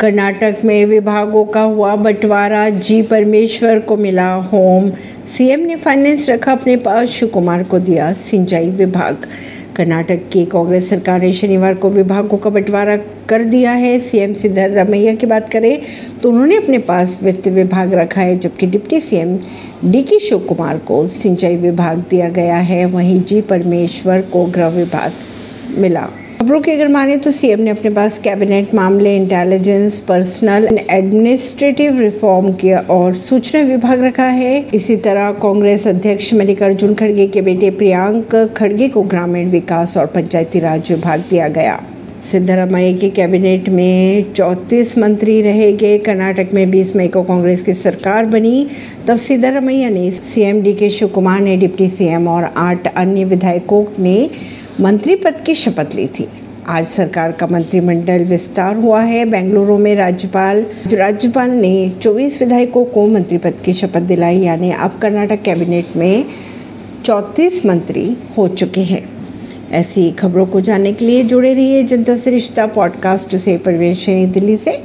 कर्नाटक में विभागों का हुआ बंटवारा, जी परमेश्वर को मिला होम। सीएम ने फाइनेंस रखा अपने पास शिव कुमार को दिया सिंचाई विभाग। कर्नाटक की कांग्रेस सरकार ने शनिवार को विभागों का बंटवारा कर दिया है। सीएम सिद्धरामैया की बात करें तो उन्होंने अपने पास वित्त विभाग रखा है, जबकि डिप्टी सीएम डी के शिव कुमार को सिंचाई विभाग दिया गया है। वहीं जी परमेश्वर को गृह विभाग मिला। खबरों की अगर माने तो सीएम ने अपने पास कैबिनेट मामले intelligence personnel and administrative reform किया और सूचना विभाग रखा है। इसी तरह कांग्रेस अध्यक्ष मल्लिकार्जुन खड़गे के बेटे प्रियांक खड़गे को ग्रामीण विकास और पंचायती राज विभाग दिया गया। सिद्धरामैया के कैबिनेट में 34 मंत्री रहे गए। कर्नाटक में 20 मई को कांग्रेस की सरकार बनी। तब सिद्धरामैया ने सीएम डी के शिव कुमार ने, डिप्टी सीएम और आठ अन्य विधायकों ने मंत्री पद की शपथ ली थी। आज सरकार का मंत्रिमंडल विस्तार हुआ है। बेंगलुरु में राज्यपाल राज्यपाल ने 24 विधायकों को मंत्री पद की शपथ दिलाई, यानी अब कर्नाटक कैबिनेट में 34 मंत्री हो चुके हैं। ऐसी खबरों को जानने के लिए जुड़े रहिए जनता से रिश्ता पॉडकास्ट से। परवेश दिल्ली से।